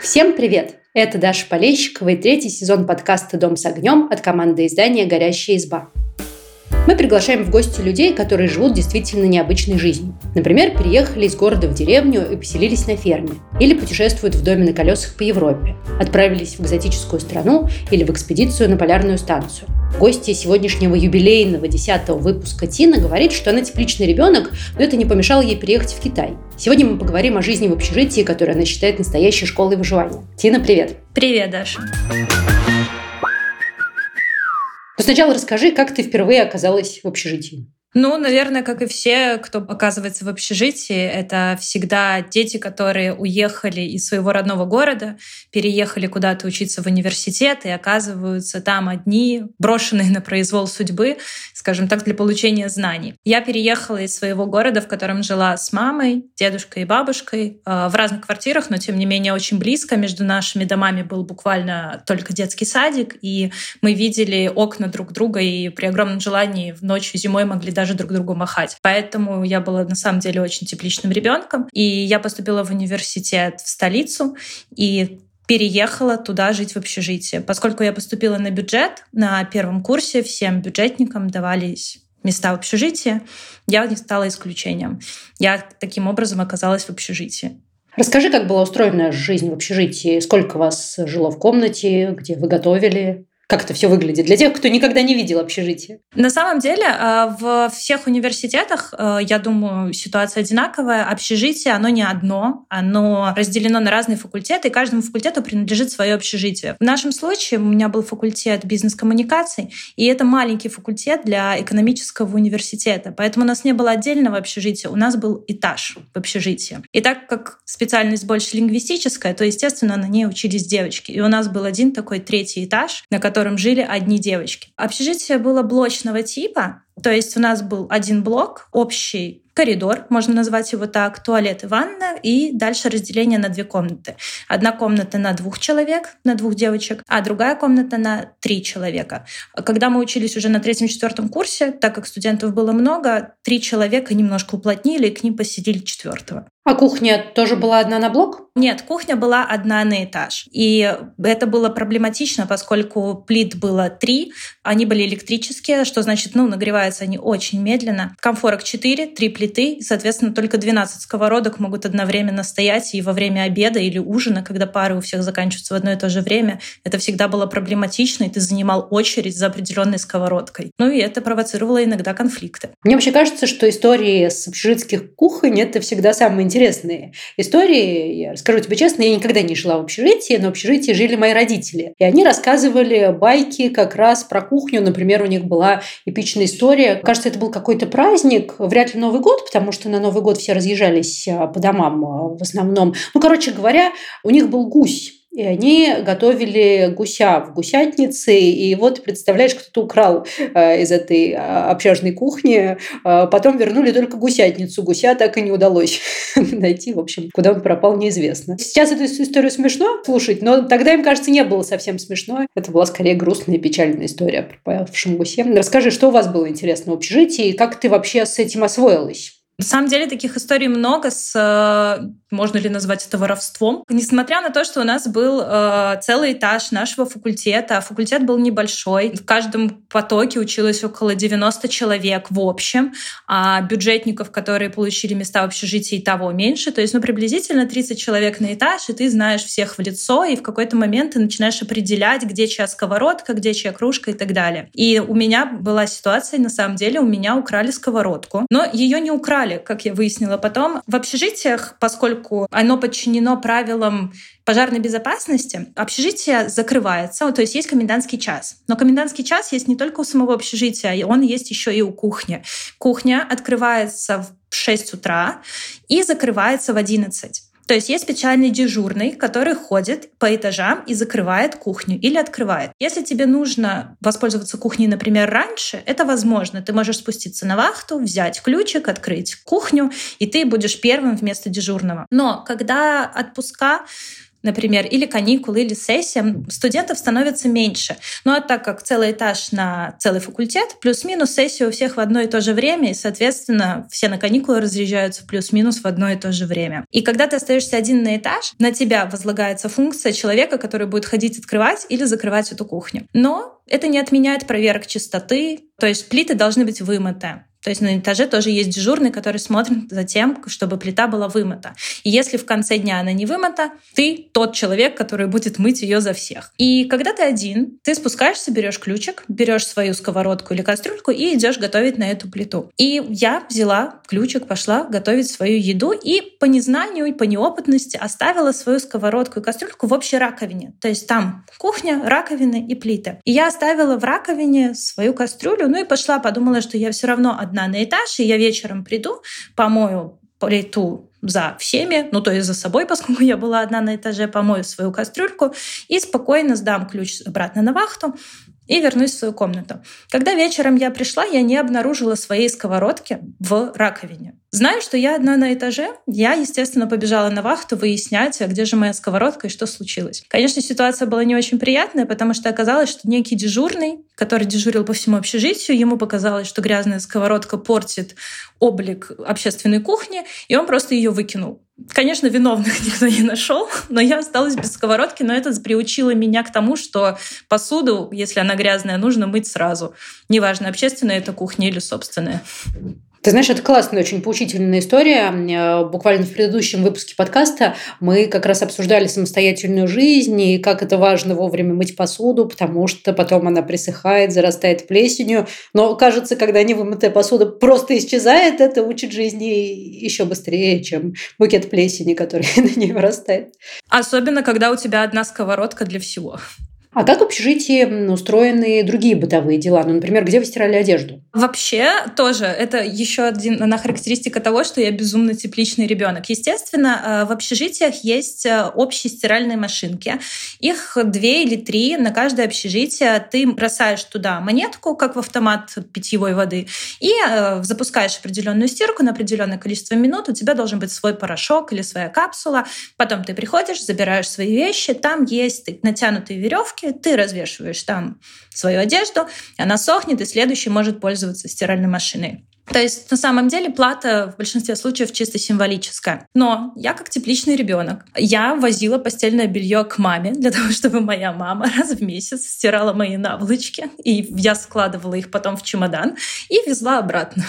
Всем привет! Это Даша Полещикова и третий сезон подкаста «Дом с огнем» от команды издания «Горящая изба». Мы приглашаем в гости людей, которые живут действительно необычной жизнью. Например, переехали из города в деревню и поселились на ферме. Или путешествуют в доме на колесах по Европе. Отправились в экзотическую страну или в экспедицию на полярную станцию. Гостья сегодняшнего юбилейного десятого выпуска Тина говорит, что она тепличный ребенок, но это не помешало ей приехать в Китай. Сегодня мы поговорим о жизни в общежитии, которую она считает настоящей школой выживания. Тина, привет! Привет, Даша! Но сначала расскажи, как ты впервые оказалась в общежитии. Ну, наверное, как и все, кто оказывается в общежитии, это всегда дети, которые уехали из своего родного города, переехали куда-то учиться в университет и оказываются там одни, брошенные на произвол судьбы, скажем так, для получения знаний. Я переехала из своего города, в котором жила с мамой, дедушкой и бабушкой, э, в разных квартирах, но тем не менее очень близко. Между нашими домами был буквально только детский садик, и мы видели окна друг друга, и при огромном желании в ночью зимой могли даже друг другу махать. Поэтому я была на самом деле очень тепличным ребенком. И я поступила в университет в столицу, и переехала туда жить в общежитие. Поскольку я поступила на бюджет, на первом курсе всем бюджетникам давались места в общежитии, я не стала исключением. Я таким образом оказалась в общежитии. Расскажи, как была устроена жизнь в общежитии? Сколько вас жило в комнате? Где вы готовили? Как это все выглядит для тех, кто никогда не видел общежитие? На самом деле э, в всех университетах, э, я думаю, ситуация одинаковая. Общежитие, оно не одно, оно разделено на разные факультеты, и каждому факультету принадлежит свое общежитие. В нашем случае у меня был факультет бизнес-коммуникаций, и это маленький факультет для экономического университета, поэтому у нас не было отдельного общежития, у нас был этаж в общежитии. И так как специальность больше лингвистическая, то, естественно, на ней учились девочки. И у нас был один такой третий этаж, на котором котором жили одни девочки. Общежитие было блочного типа, то есть у нас был один блок, общий коридор, можно назвать его так, туалет и ванна, и дальше разделение на две комнаты. Одна комната на двух человек, на двух девочек, а другая комната на три человека. Когда мы учились уже на третьем-четвертом курсе, так как студентов было много, три человека немножко уплотнили, и к ним посидели четвертого. А кухня тоже была одна на блок? Нет, кухня была одна на этаж. И это было проблематично, поскольку плит было три, они были электрические, что значит, ну, нагреваются они очень медленно. Комфорок 4, три плиты, и, соответственно, только 12 сковородок могут одновременно стоять, и во время обеда или ужина, когда пары у всех заканчиваются в одно и то же время, это всегда было проблематично, и ты занимал очередь за определенной сковородкой. Ну и это провоцировало иногда конфликты. Мне вообще кажется, что истории с общежитских кухонь — это всегда самые интересные истории. Я расскажу тебе честно, я никогда не жила в общежитии, но в общежитии жили мои родители. И они рассказывали байки как раз про кухню. Например, у них была эпичная история, кажется, это был какой-то праздник, вряд ли Новый год, потому что на Новый год все разъезжались а, по домам а, в основном. Ну, короче говоря, у них был гусь. И они готовили гуся в гусятнице. И вот, представляешь, кто-то украл э, из этой а, общажной кухни. Э, потом вернули только гусятницу. Гуся так и не удалось найти. В общем, куда он пропал, неизвестно. Сейчас эту историю смешно слушать, но тогда, им кажется, не было совсем смешно. Это была скорее грустная и печальная история про пропавшем гусе. Расскажи, что у вас было интересно в общежитии и как ты вообще с этим освоилась? На самом деле таких историй много с, э, можно ли назвать это воровством. Несмотря на то, что у нас был э, целый этаж нашего факультета, факультет был небольшой, в каждом потоке училось около 90 человек в общем, а бюджетников, которые получили места в общежитии, того меньше. То есть, ну, приблизительно 30 человек на этаж, и ты знаешь всех в лицо, и в какой-то момент ты начинаешь определять, где чья сковородка, где чья кружка и так далее. И у меня была ситуация, на самом деле, у меня украли сковородку, но ее не украли убрали, как я выяснила потом. В общежитиях, поскольку оно подчинено правилам пожарной безопасности, общежитие закрывается, то есть есть комендантский час. Но комендантский час есть не только у самого общежития, он есть еще и у кухни. Кухня открывается в 6 утра и закрывается в 11. То есть есть специальный дежурный, который ходит по этажам и закрывает кухню или открывает. Если тебе нужно воспользоваться кухней, например, раньше, это возможно. Ты можешь спуститься на вахту, взять ключик, открыть кухню, и ты будешь первым вместо дежурного. Но когда отпуска например, или каникулы, или сессия, студентов становится меньше. Ну а так как целый этаж на целый факультет, плюс-минус сессия у всех в одно и то же время, и, соответственно, все на каникулы разъезжаются плюс-минус в одно и то же время. И когда ты остаешься один на этаж, на тебя возлагается функция человека, который будет ходить открывать или закрывать эту кухню. Но это не отменяет проверок чистоты, то есть плиты должны быть вымыты. То есть на этаже тоже есть дежурный, который смотрит за тем, чтобы плита была вымыта. И если в конце дня она не вымыта, ты тот человек, который будет мыть ее за всех. И когда ты один, ты спускаешься, берешь ключик, берешь свою сковородку или кастрюльку и идешь готовить на эту плиту. И я взяла ключик, пошла готовить свою еду и по незнанию и по неопытности оставила свою сковородку и кастрюльку в общей раковине. То есть там кухня, раковина и плиты. И я оставила в раковине свою кастрюлю, ну и пошла, подумала, что я все равно одна на этаж, и я вечером приду, помою плиту за всеми, ну то есть за собой, поскольку я была одна на этаже, помою свою кастрюльку и спокойно сдам ключ обратно на вахту и вернусь в свою комнату. Когда вечером я пришла, я не обнаружила своей сковородки в раковине. Знаю, что я одна на этаже, я, естественно, побежала на вахту выяснять, а где же моя сковородка и что случилось. Конечно, ситуация была не очень приятная, потому что оказалось, что некий дежурный, который дежурил по всему общежитию, ему показалось, что грязная сковородка портит облик общественной кухни, и он просто ее выкинул. Конечно, виновных никто не нашел, но я осталась без сковородки, но это приучило меня к тому, что посуду, если она грязная, нужно мыть сразу. Неважно, общественная это кухня или собственная. Ты знаешь, это классная, очень поучительная история. Э, буквально в предыдущем выпуске подкаста мы как раз обсуждали самостоятельную жизнь и как это важно вовремя мыть посуду, потому что потом она присыхает, зарастает плесенью. Но кажется, когда невымытая посуда просто исчезает, это учит жизни еще быстрее, чем букет плесени, который на ней вырастает. Особенно, когда у тебя одна сковородка для всего. А как в общежитии устроены другие бытовые дела? Ну, например, где вы стирали одежду? Вообще, тоже, это еще одна характеристика того, что я безумно тепличный ребенок. Естественно, э, в общежитиях есть э, общие стиральные машинки. Их две или три на каждое общежитие. Ты бросаешь туда монетку, как в автомат питьевой воды, и э, запускаешь определенную стирку на определенное количество минут. У тебя должен быть свой порошок или своя капсула. Потом ты приходишь, забираешь свои вещи. Там есть натянутые веревки, веревки, ты развешиваешь там свою одежду, она сохнет, и следующий может пользоваться стиральной машиной. То есть на самом деле плата в большинстве случаев чисто символическая. Но я как тепличный ребенок, я возила постельное белье к маме для того, чтобы моя мама раз в месяц стирала мои наволочки, и я складывала их потом в чемодан и везла обратно.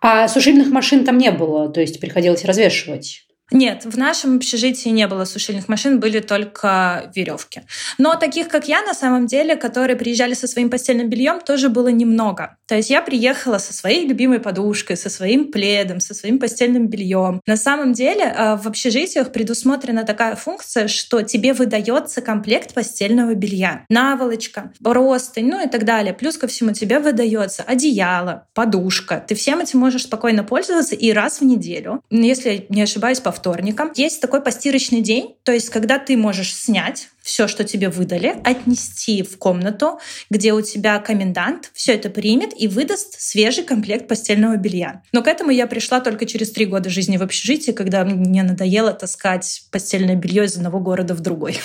А сушильных машин там не было, то есть приходилось развешивать? Нет, в нашем общежитии не было сушильных машин, были только веревки. Но таких, как я, на самом деле, которые приезжали со своим постельным бельем, тоже было немного. То есть я приехала со своей любимой подушкой, со своим пледом, со своим постельным бельем. На самом деле э, в общежитиях предусмотрена такая функция, что тебе выдается комплект постельного белья. Наволочка, простынь, ну и так далее. Плюс ко всему тебе выдается одеяло, подушка. Ты всем этим можешь спокойно пользоваться и раз в неделю, если не ошибаюсь, по вторникам. Есть такой постирочный день, то есть когда ты можешь снять все, что тебе выдали, отнести в комнату, где у тебя комендант все это примет и выдаст свежий комплект постельного белья. Но к этому я пришла только через три года жизни в общежитии, когда мне надоело таскать постельное белье из одного города в другой.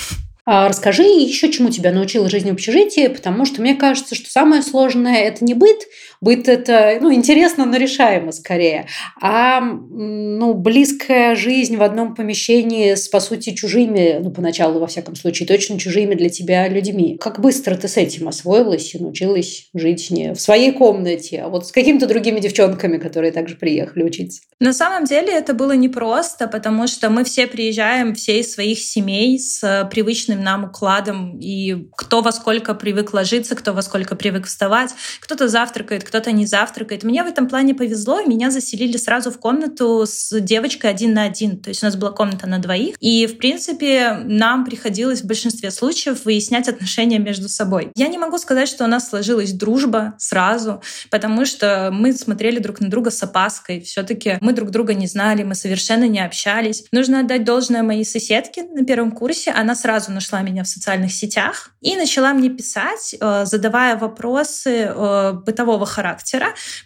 А расскажи еще, чему тебя научила жизнь в общежитии, потому что мне кажется, что самое сложное – это не быт. Быт – это ну, интересно, но решаемо скорее. А ну, близкая жизнь в одном помещении с, по сути, чужими, ну, поначалу, во всяком случае, точно чужими для тебя людьми. Как быстро ты с этим освоилась и научилась жить не в своей комнате, а вот с какими-то другими девчонками, которые также приехали учиться? На самом деле это было непросто, потому что мы все приезжаем, все из своих семей с привычным привычным нам укладом, и кто во сколько привык ложиться, кто во сколько привык вставать, кто-то завтракает, кто-то не завтракает. Мне в этом плане повезло, меня заселили сразу в комнату с девочкой один на один, то есть у нас была комната на двоих, и, в принципе, нам приходилось в большинстве случаев выяснять отношения между собой. Я не могу сказать, что у нас сложилась дружба сразу, потому что мы смотрели друг на друга с опаской, все таки мы друг друга не знали, мы совершенно не общались. Нужно отдать должное моей соседке на первом курсе, она сразу нашла нашла меня в социальных сетях и начала мне писать, э, задавая вопросы э, бытового характера.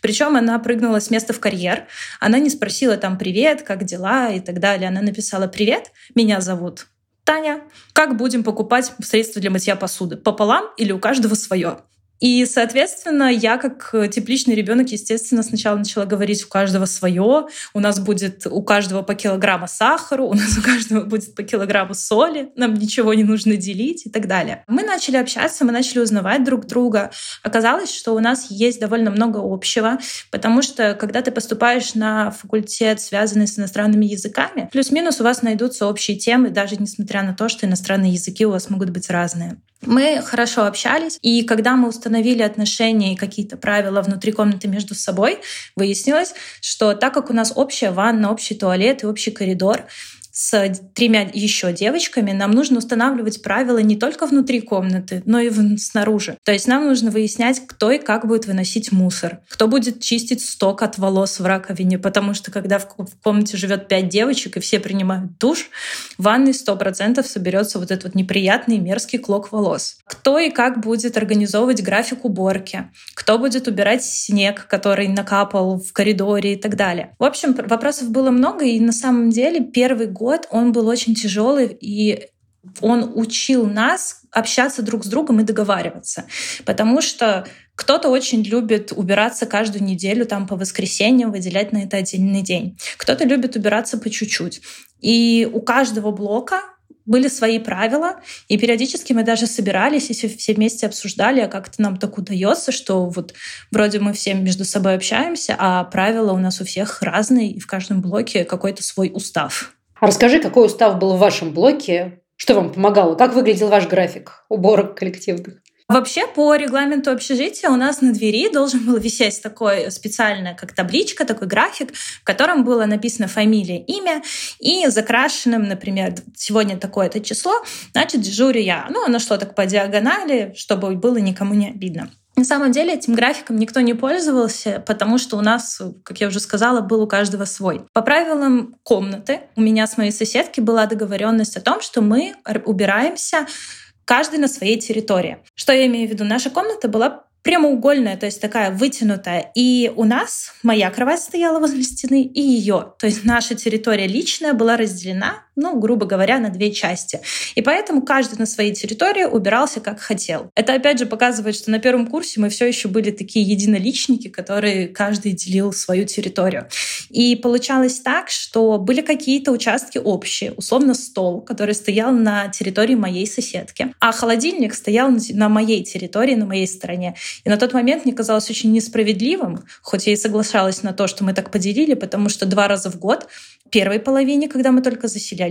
Причем она прыгнула с места в карьер. Она не спросила там «Привет, как дела?» и так далее. Она написала «Привет, меня зовут Таня, как будем покупать средства для мытья посуды? Пополам или у каждого свое? И, соответственно, я как э, тепличный ребенок, естественно, сначала начала говорить у каждого свое. У нас будет у каждого по килограмму сахара, у нас у каждого будет по килограмму соли, нам ничего не нужно делить и так далее. Мы начали общаться, мы начали узнавать друг друга. Оказалось, что у нас есть довольно много общего, потому что когда ты поступаешь на факультет, связанный с иностранными языками, плюс-минус у вас найдутся общие темы, даже несмотря на то, что иностранные языки у вас могут быть разные. Мы хорошо общались, и когда мы установили отношения и какие-то правила внутри комнаты между собой, выяснилось, что так как у нас общая ванна, общий туалет и общий коридор, с тремя еще девочками, нам нужно устанавливать правила не только внутри комнаты, но и снаружи. То есть нам нужно выяснять, кто и как будет выносить мусор, кто будет чистить сток от волос в раковине, потому что когда в комнате живет пять девочек и все принимают душ, в ванной сто процентов соберется вот этот вот неприятный мерзкий клок волос. Кто и как будет организовывать график уборки, кто будет убирать снег, который накапал в коридоре и так далее. В общем, вопросов было много, и на самом деле первый год год, он был очень тяжелый, и он учил нас общаться друг с другом и договариваться. Потому что кто-то очень любит убираться каждую неделю, там по воскресеньям, выделять на это отдельный день. Кто-то любит убираться по чуть-чуть. И у каждого блока были свои правила, и периодически мы даже собирались и все вместе обсуждали, а как это нам так удается, что вот вроде мы все между собой общаемся, а правила у нас у всех разные, и в каждом блоке какой-то свой устав. Расскажи, какой устав был в вашем блоке? Что вам помогало? Как выглядел ваш график уборок коллективных? Вообще, по регламенту общежития у нас на двери должен был висеть такой специальная, как табличка, такой график, в котором было написано фамилия, имя и закрашенным, например, сегодня такое-то число, значит, дежурю я. Ну, оно шло так по диагонали, чтобы было никому не обидно. На самом деле этим графиком никто не пользовался, потому что у нас, как я уже сказала, был у каждого свой. По правилам комнаты у меня с моей соседки была договоренность о том, что мы убираемся каждый на своей территории. Что я имею в виду? Наша комната была прямоугольная, то есть такая вытянутая. И у нас моя кровать стояла возле стены и ее. То есть наша территория личная была разделена ну, грубо говоря, на две части. И поэтому каждый на своей территории убирался как хотел. Это, опять же, показывает, что на первом курсе мы все еще были такие единоличники, которые каждый делил свою территорию. И получалось так, что были какие-то участки общие, условно стол, который стоял на территории моей соседки, а холодильник стоял на моей территории, на моей стороне. И на тот момент мне казалось очень несправедливым, хоть я и соглашалась на то, что мы так поделили, потому что два раза в год первой половине, когда мы только заселялись,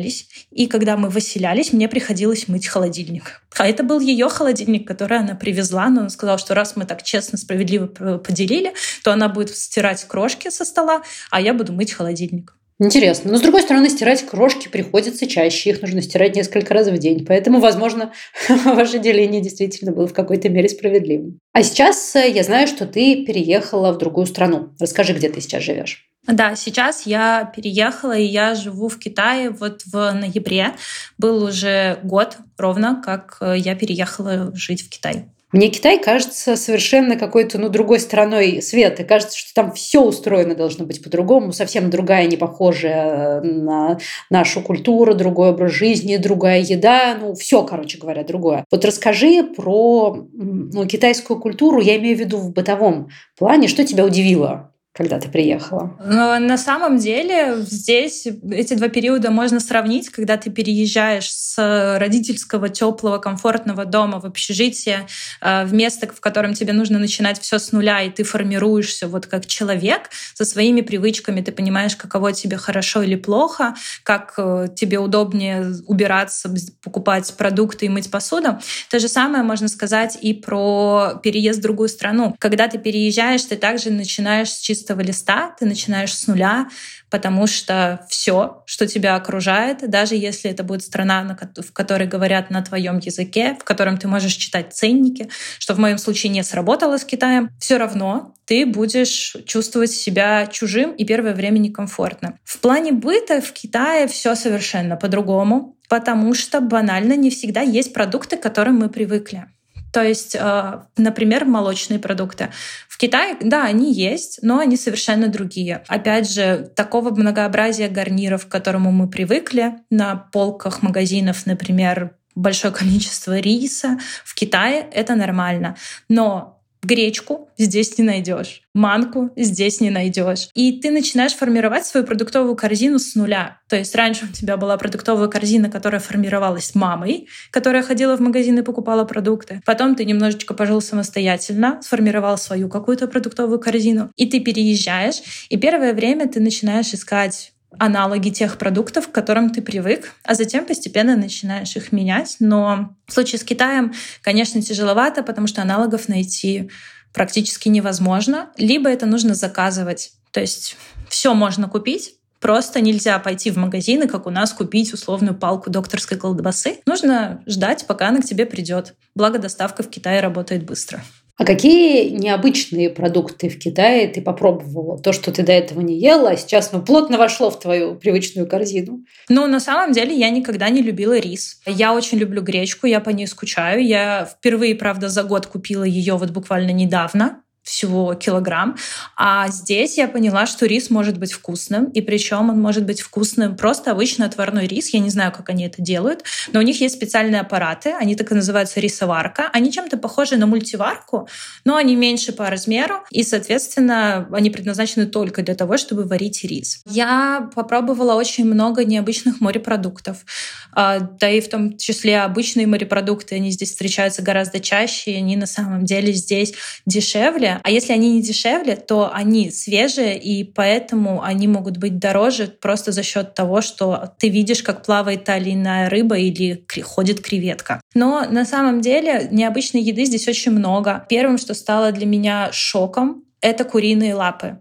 и когда мы выселялись, мне приходилось мыть холодильник. А это был ее холодильник, который она привезла, но она сказала, что раз мы так честно, справедливо поделили, то она будет стирать крошки со стола, а я буду мыть холодильник. Интересно. Но, с другой стороны, стирать крошки приходится чаще. Их нужно стирать несколько раз в день. Поэтому, возможно, ваше деление действительно было в какой-то мере справедливым. А сейчас э, я знаю, что ты переехала в другую страну. Расскажи, где ты сейчас живешь. Да, сейчас я переехала, и я живу в Китае вот в ноябре. Был уже год ровно, как э, я переехала жить в Китай. Мне Китай кажется совершенно какой-то, ну, другой стороной света. Кажется, что там все устроено должно быть по-другому, совсем другая, не похожая на нашу культуру, другой образ жизни, другая еда, ну, все, короче говоря, другое. Вот расскажи про ну, китайскую культуру, я имею в виду в бытовом плане, что тебя удивило? Когда ты приехала? Но на самом деле здесь эти два периода можно сравнить, когда ты переезжаешь с родительского теплого комфортного дома в общежитие э, в место, в котором тебе нужно начинать все с нуля, и ты формируешься вот как человек со своими привычками, ты понимаешь, каково тебе хорошо или плохо, как э, тебе удобнее убираться, покупать продукты и мыть посуду. То же самое можно сказать и про переезд в другую страну. Когда ты переезжаешь, ты также начинаешь с чисто чистого листа, ты начинаешь с нуля, потому что все, что тебя окружает, даже если это будет страна, в которой говорят на твоем языке, в котором ты можешь читать ценники, что в моем случае не сработало с Китаем, все равно ты будешь чувствовать себя чужим и первое время некомфортно. В плане быта в Китае все совершенно по-другому, потому что банально не всегда есть продукты, к которым мы привыкли. То есть, э, например, молочные продукты. В Китае, да, они есть, но они совершенно другие. Опять же, такого многообразия гарниров, к которому мы привыкли на полках магазинов, например, большое количество риса в Китае, это нормально. Но Гречку здесь не найдешь, манку здесь не найдешь. И ты начинаешь формировать свою продуктовую корзину с нуля. То есть раньше у тебя была продуктовая корзина, которая формировалась мамой, которая ходила в магазин и покупала продукты. Потом ты немножечко пожил самостоятельно, сформировал свою какую-то продуктовую корзину, и ты переезжаешь, и первое время ты начинаешь искать аналоги тех продуктов, к которым ты привык, а затем постепенно начинаешь их менять. Но в случае с Китаем, конечно, тяжеловато, потому что аналогов найти практически невозможно. Либо это нужно заказывать. То есть все можно купить, Просто нельзя пойти в магазин и, как у нас, купить условную палку докторской колбасы. Нужно ждать, пока она к тебе придет. Благо, доставка в Китае работает быстро. А какие необычные продукты в Китае ты попробовала? То, что ты до этого не ела, а сейчас ну, плотно вошло в твою привычную корзину. Ну, на самом деле, я никогда не любила рис. Я очень люблю гречку, я по ней скучаю. Я впервые, правда, за год купила ее вот буквально недавно всего килограмм. А здесь я поняла, что рис может быть вкусным, и причем он может быть вкусным просто обычно отварной рис. Я не знаю, как они это делают, но у них есть специальные аппараты, они так и называются рисоварка. Они чем-то похожи на мультиварку, но они меньше по размеру, и, соответственно, они предназначены только для того, чтобы варить рис. Я попробовала очень много необычных морепродуктов, а, да и в том числе обычные морепродукты, они здесь встречаются гораздо чаще, и они на самом деле здесь дешевле, а если они не дешевле, то они свежие, и поэтому они могут быть дороже просто за счет того, что ты видишь, как плавает та или иная рыба или ходит креветка. Но на самом деле необычной еды здесь очень много. Первым, что стало для меня шоком, это куриные лапы.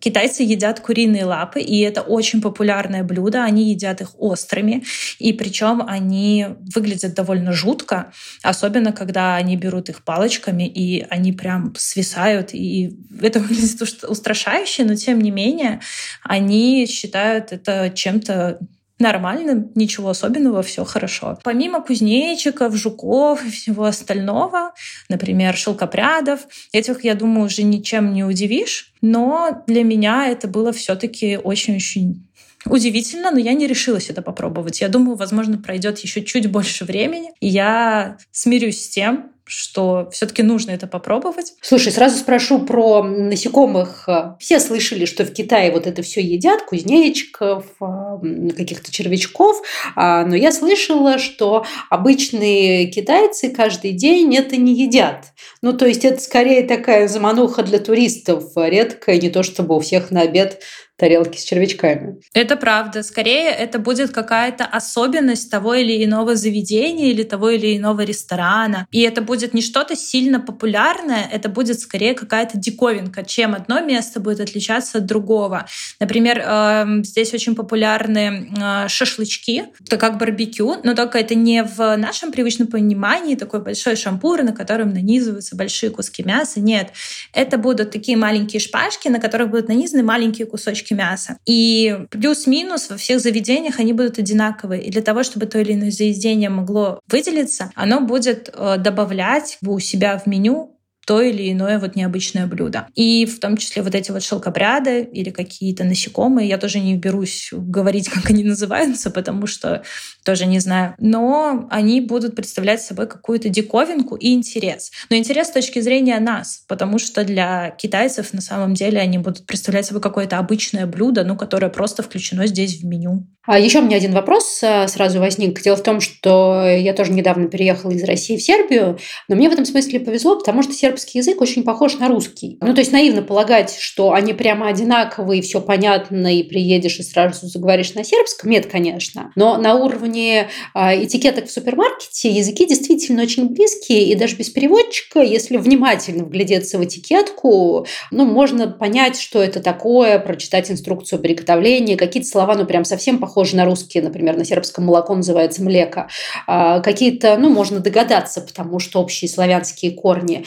Китайцы едят куриные лапы, и это очень популярное блюдо. Они едят их острыми, и причем они выглядят довольно жутко, особенно когда они берут их палочками, и они прям свисают, и это выглядит устрашающе, но тем не менее они считают это чем-то нормально, ничего особенного, все хорошо. Помимо кузнечиков, жуков и всего остального, например, шелкопрядов, этих, я думаю, уже ничем не удивишь, но для меня это было все-таки очень-очень удивительно, но я не решилась это попробовать. Я думаю, возможно, пройдет еще чуть больше времени, и я смирюсь с тем, что все-таки нужно это попробовать. Слушай, сразу спрошу про насекомых. Все слышали, что в Китае вот это все едят, кузнечиков, каких-то червячков, а, но я слышала, что обычные китайцы каждый день это не едят. Ну, то есть это скорее такая замануха для туристов, редкая, не то чтобы у всех на обед тарелки с червячками. Это правда. Скорее, это будет какая-то особенность того или иного заведения или того или иного ресторана. И это будет не что-то сильно популярное, это будет скорее какая-то диковинка, чем одно место будет отличаться от другого. Например, эм, здесь очень популярны э, шашлычки, это как барбекю, но только это не в нашем привычном понимании такой большой шампур, на котором нанизываются большие куски мяса. Нет, это будут такие маленькие шпажки, на которых будут нанизаны маленькие кусочки кусочки мяса. И плюс-минус во всех заведениях они будут одинаковые. И для того, чтобы то или иное заведение могло выделиться, оно будет э, добавлять у себя в меню то или иное вот необычное блюдо. И в том числе вот эти вот шелкопряды или какие-то насекомые, я тоже не берусь говорить, как они называются, потому что тоже не знаю. Но они будут представлять собой какую-то диковинку и интерес. Но интерес с точки зрения нас, потому что для китайцев на самом деле они будут представлять собой какое-то обычное блюдо, ну, которое просто включено здесь в меню. А еще у меня один вопрос э, сразу возник. Дело в том, что я тоже недавно переехала из России в Сербию, но мне в этом смысле повезло, потому что сербский язык очень похож на русский. Ну, то есть наивно полагать, что они прямо одинаковые, все понятно, и приедешь и сразу заговоришь на сербском. Нет, конечно. Но на уровне а, этикеток в супермаркете языки действительно очень близкие, и даже без переводчика, если внимательно вглядеться в этикетку, ну, можно понять, что это такое, прочитать инструкцию приготовления, какие-то слова, ну, прям совсем похожи на русские, например, на сербском молоко называется млека. А, какие-то, ну, можно догадаться, потому что общие славянские корни.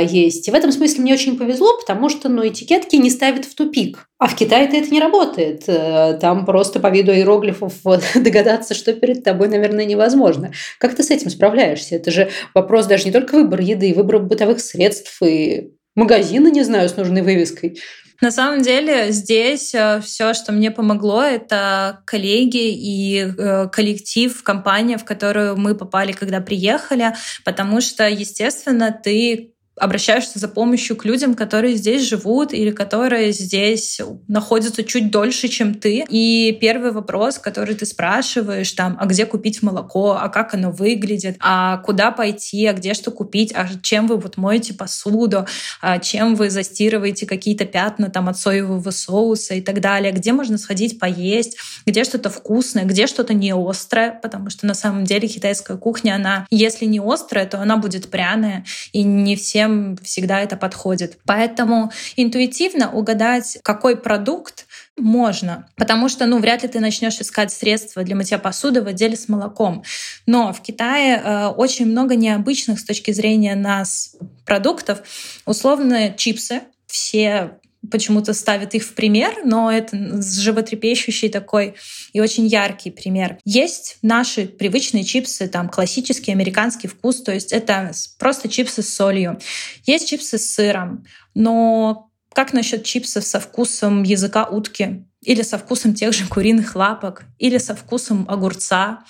Есть. И в этом смысле мне очень повезло, потому что ну, этикетки не ставят в тупик. А в Китае-то это не работает. Э, там просто по виду иероглифов догадаться, что перед тобой, наверное, невозможно. Как ты с этим справляешься? Это же вопрос даже не только выбора еды, выбора бытовых средств и магазина, не знаю, с нужной вывеской. На самом деле здесь э, все, что мне помогло, это коллеги и э, коллектив, компания, в которую мы попали, когда приехали, потому что, естественно, ты обращаешься за помощью к людям, которые здесь живут или которые здесь находятся чуть дольше, чем ты. И первый вопрос, который ты спрашиваешь, там, а где купить молоко, а как оно выглядит, а куда пойти, а где что купить, а чем вы вот моете посуду, а чем вы застирываете какие-то пятна там от соевого соуса и так далее, где можно сходить поесть, где что-то вкусное, где что-то не острое, потому что на самом деле китайская кухня, она, если не острая, то она будет пряная, и не все всем всегда это подходит. Поэтому интуитивно угадать, какой продукт можно, потому что, ну, вряд ли ты начнешь искать средства для мытья посуды в отделе с молоком. Но в Китае э, очень много необычных с точки зрения нас продуктов. Условно, чипсы. Все почему-то ставят их в пример, но это животрепещущий такой и очень яркий пример. Есть наши привычные чипсы, там классический американский вкус, то есть это просто чипсы с солью. Есть чипсы с сыром, но как насчет чипсов со вкусом языка утки? Или со вкусом тех же куриных лапок? Или со вкусом огурца?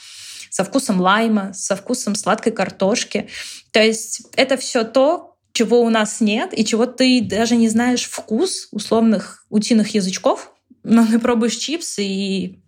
со вкусом лайма, со вкусом сладкой картошки. То есть это все то, чего у нас нет, и чего ты даже не знаешь вкус условных утиных язычков, но ты пробуешь чипсы и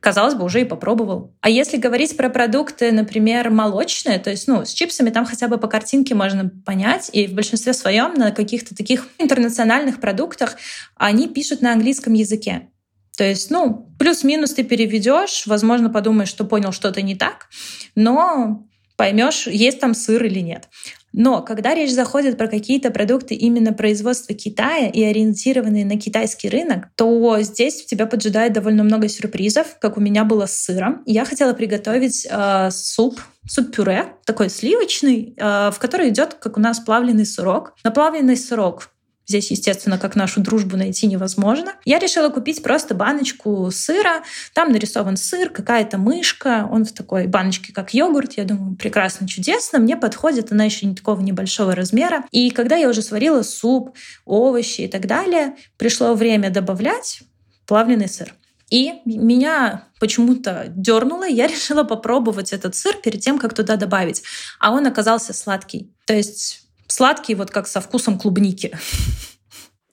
казалось бы, уже и попробовал. А если говорить про продукты, например, молочные, то есть, ну, с чипсами там хотя бы по картинке можно понять, и в большинстве своем на каких-то таких интернациональных продуктах они пишут на английском языке. То есть, ну, плюс-минус ты переведешь, возможно, подумаешь, что понял что-то не так, но поймешь, есть там сыр или нет. Но когда речь заходит про какие-то продукты именно производства Китая и ориентированные на китайский рынок, то здесь тебя поджидает довольно много сюрпризов, как у меня было с сыром. Я хотела приготовить э, суп, суп-пюре, такой сливочный, э, в который идет, как у нас, плавленый сырок. Но плавленый сырок Здесь, естественно, как нашу дружбу найти невозможно. Я решила купить просто баночку сыра. Там нарисован сыр, какая-то мышка. Он в такой баночке, как йогурт. Я думаю, прекрасно, чудесно. Мне подходит. Она еще не такого небольшого размера. И когда я уже сварила суп, овощи и так далее, пришло время добавлять плавленый сыр. И меня почему-то дернуло, я решила попробовать этот сыр перед тем, как туда добавить. А он оказался сладкий. То есть сладкий, вот как со вкусом клубники.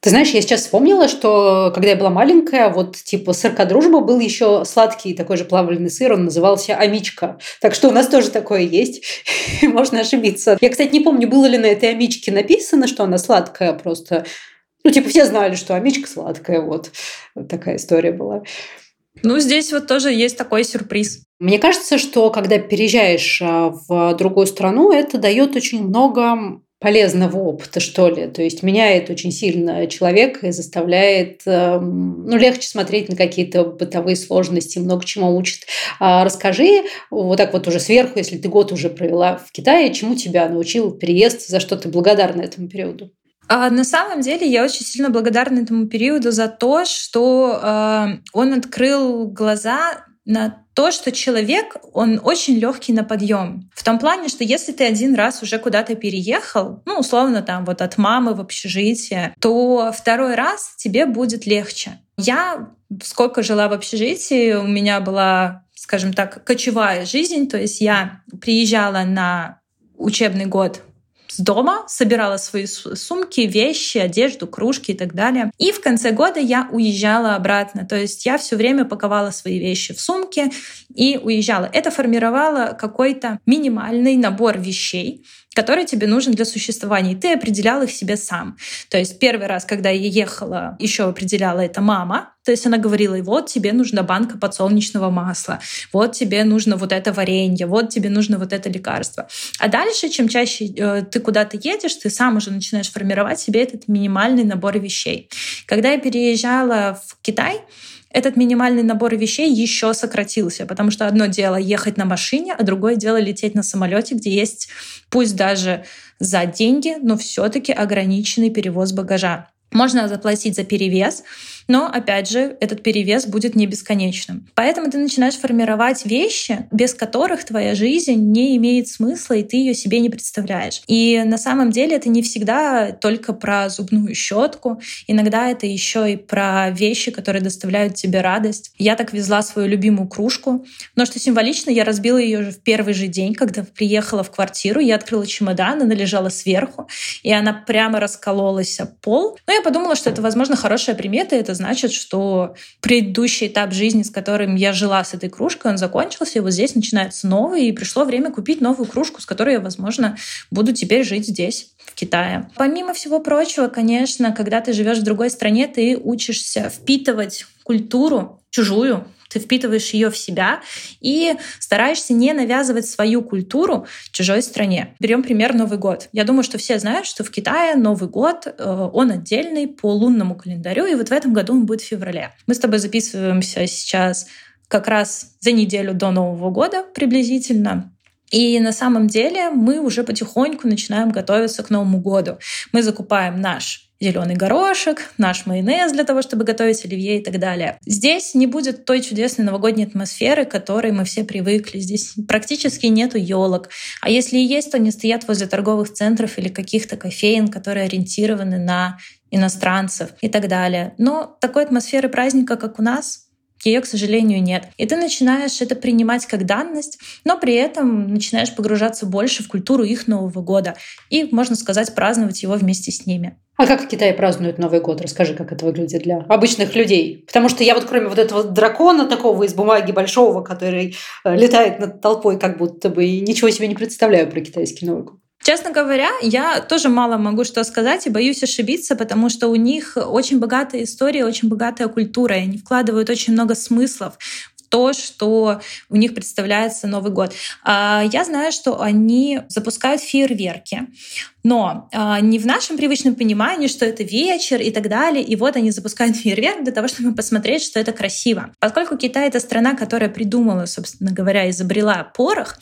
Ты знаешь, я сейчас вспомнила, что когда я была маленькая, вот типа сырка дружба был еще сладкий такой же плавленый сыр, он назывался амичка. Так что у нас тоже такое есть, можно ошибиться. Я, кстати, не помню, было ли на этой амичке написано, что она сладкая, просто ну, типа, все знали, что амичка сладкая, вот. вот такая история была. Ну, здесь вот тоже есть такой сюрприз. Мне кажется, что когда переезжаешь а, в другую страну, это дает очень много полезного опыта, что ли. То есть меняет очень сильно человека и заставляет эм, ну, легче смотреть на какие-то бытовые сложности, много чему учит. А расскажи, вот так вот уже сверху, если ты год уже провела в Китае, чему тебя научил переезд, за что ты благодарна этому периоду? А на самом деле я очень сильно благодарна этому периоду за то, что э, он открыл глаза на то, что человек, он очень легкий на подъем. В том плане, что если ты один раз уже куда-то переехал, ну, условно, там вот от мамы в общежитие, то второй раз тебе будет легче. Я сколько жила в общежитии, у меня была, скажем так, кочевая жизнь, то есть я приезжала на учебный год с дома, собирала свои сумки, вещи, одежду, кружки и так далее. И в конце года я уезжала обратно. То есть я все время паковала свои вещи в сумки и уезжала. Это формировало какой-то минимальный набор вещей, который тебе нужен для существования. И ты определял их себе сам. То есть первый раз, когда я ехала, еще определяла это мама. То есть она говорила, вот тебе нужна банка подсолнечного масла, вот тебе нужно вот это варенье, вот тебе нужно вот это лекарство. А дальше, чем чаще э, ты куда-то едешь, ты сам уже начинаешь формировать себе этот минимальный набор вещей. Когда я переезжала в Китай, этот минимальный набор вещей еще сократился, потому что одно дело ехать на машине, а другое дело лететь на самолете, где есть пусть даже за деньги, но все-таки ограниченный перевоз багажа. Можно заплатить за перевес, но, опять же, этот перевес будет не бесконечным. Поэтому ты начинаешь формировать вещи, без которых твоя жизнь не имеет смысла, и ты ее себе не представляешь. И на самом деле это не всегда только про зубную щетку. Иногда это еще и про вещи, которые доставляют тебе радость. Я так везла свою любимую кружку, но что символично, я разбила ее уже в первый же день, когда приехала в квартиру, я открыла чемодан, она лежала сверху, и она прямо раскололась об пол. Но я подумала, что это, возможно, хорошая примета, это значит, что предыдущий этап жизни, с которым я жила с этой кружкой, он закончился, и вот здесь начинается новый, и пришло время купить новую кружку, с которой я, возможно, буду теперь жить здесь, в Китае. Помимо всего прочего, конечно, когда ты живешь в другой стране, ты учишься впитывать культуру чужую, ты впитываешь ее в себя и стараешься не навязывать свою культуру чужой стране. Берем пример Новый год. Я думаю, что все знают, что в Китае Новый год, э, он отдельный по лунному календарю, и вот в этом году он будет в феврале. Мы с тобой записываемся сейчас как раз за неделю до Нового года приблизительно. И на самом деле мы уже потихоньку начинаем готовиться к Новому году. Мы закупаем наш зеленый горошек, наш майонез для того, чтобы готовить оливье и так далее. Здесь не будет той чудесной новогодней атмосферы, к которой мы все привыкли. Здесь практически нету елок. А если и есть, то они стоят возле торговых центров или каких-то кофеин, которые ориентированы на иностранцев и так далее. Но такой атмосферы праздника, как у нас, ее, к сожалению, нет. И ты начинаешь это принимать как данность, но при этом начинаешь погружаться больше в культуру их Нового года и, можно сказать, праздновать его вместе с ними. А как в Китае празднуют Новый год? Расскажи, как это выглядит для обычных людей. Потому что я вот кроме вот этого дракона такого из бумаги большого, который э, летает над толпой, как будто бы ничего себе не представляю про китайский Новый год. Честно говоря, я тоже мало могу что сказать и боюсь ошибиться, потому что у них очень богатая история, очень богатая культура, и они вкладывают очень много смыслов то, что у них представляется Новый год. А, я знаю, что они запускают фейерверки, но а, не в нашем привычном понимании, что это вечер и так далее, и вот они запускают фейерверк для того, чтобы посмотреть, что это красиво. Поскольку Китай — это страна, которая придумала, собственно говоря, изобрела порох,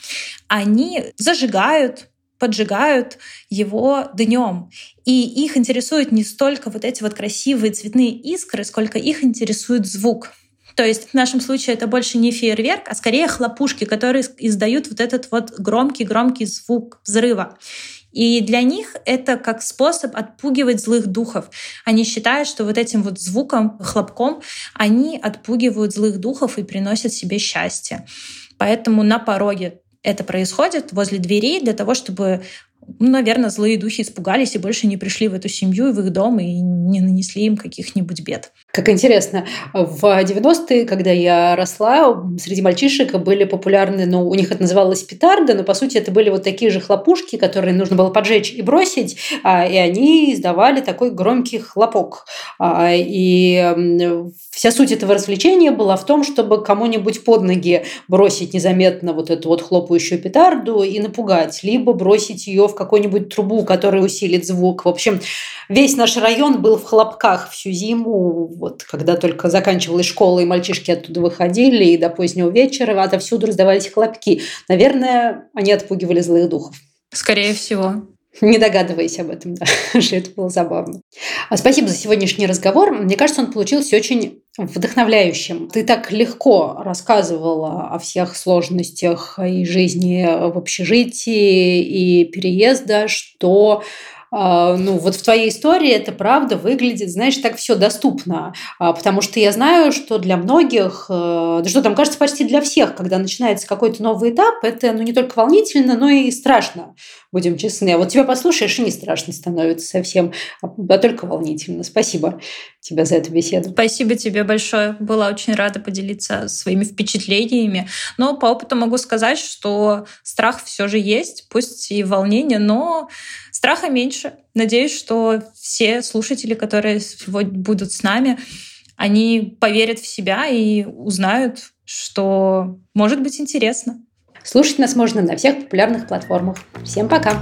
они зажигают поджигают его днем. И их интересует не столько вот эти вот красивые цветные искры, сколько их интересует звук. То есть в нашем случае это больше не фейерверк, а скорее хлопушки, которые издают вот этот вот громкий-громкий звук взрыва. И для них это как способ отпугивать злых духов. Они считают, что вот этим вот звуком, хлопком, они отпугивают злых духов и приносят себе счастье. Поэтому на пороге это происходит возле дверей для того, чтобы ну, наверное, злые духи испугались и больше не пришли в эту семью в их дом и не нанесли им каких-нибудь бед. Как интересно, в 90-е, когда я росла, среди мальчишек были популярны, ну, у них это называлось петарды, но, по сути, это были вот такие же хлопушки, которые нужно было поджечь и бросить, а, и они издавали такой громкий хлопок. А, и вся суть этого развлечения была в том, чтобы кому-нибудь под ноги бросить незаметно вот эту вот хлопающую петарду и напугать, либо бросить ее в какую-нибудь трубу, которая усилит звук. В общем, весь наш район был в хлопках всю зиму, вот когда только заканчивалась школа, и мальчишки оттуда выходили, и до позднего вечера отовсюду раздавались хлопки. Наверное, они отпугивали злых духов. Скорее всего. Не догадываясь об этом, да, что это было забавно. А спасибо за сегодняшний разговор. Мне кажется, он получился очень вдохновляющим. Ты так легко рассказывала о всех сложностях и жизни в общежитии, и переезда, что ну, вот в твоей истории это правда выглядит, знаешь, так все доступно. А, потому что я знаю, что для многих, э, да что там, кажется, почти для всех, когда начинается какой-то новый этап, это ну, не только волнительно, но и страшно, будем честны. А вот тебя послушаешь, и не страшно становится совсем, а только волнительно. Спасибо тебе за эту беседу. Спасибо тебе большое. Была очень рада поделиться своими впечатлениями. Но по опыту могу сказать, что страх все же есть, пусть и волнение, но Страха меньше. Надеюсь, что все слушатели, которые сегодня будут с нами, они поверят в себя и узнают, что может быть интересно. Слушать нас можно на всех популярных платформах. Всем пока!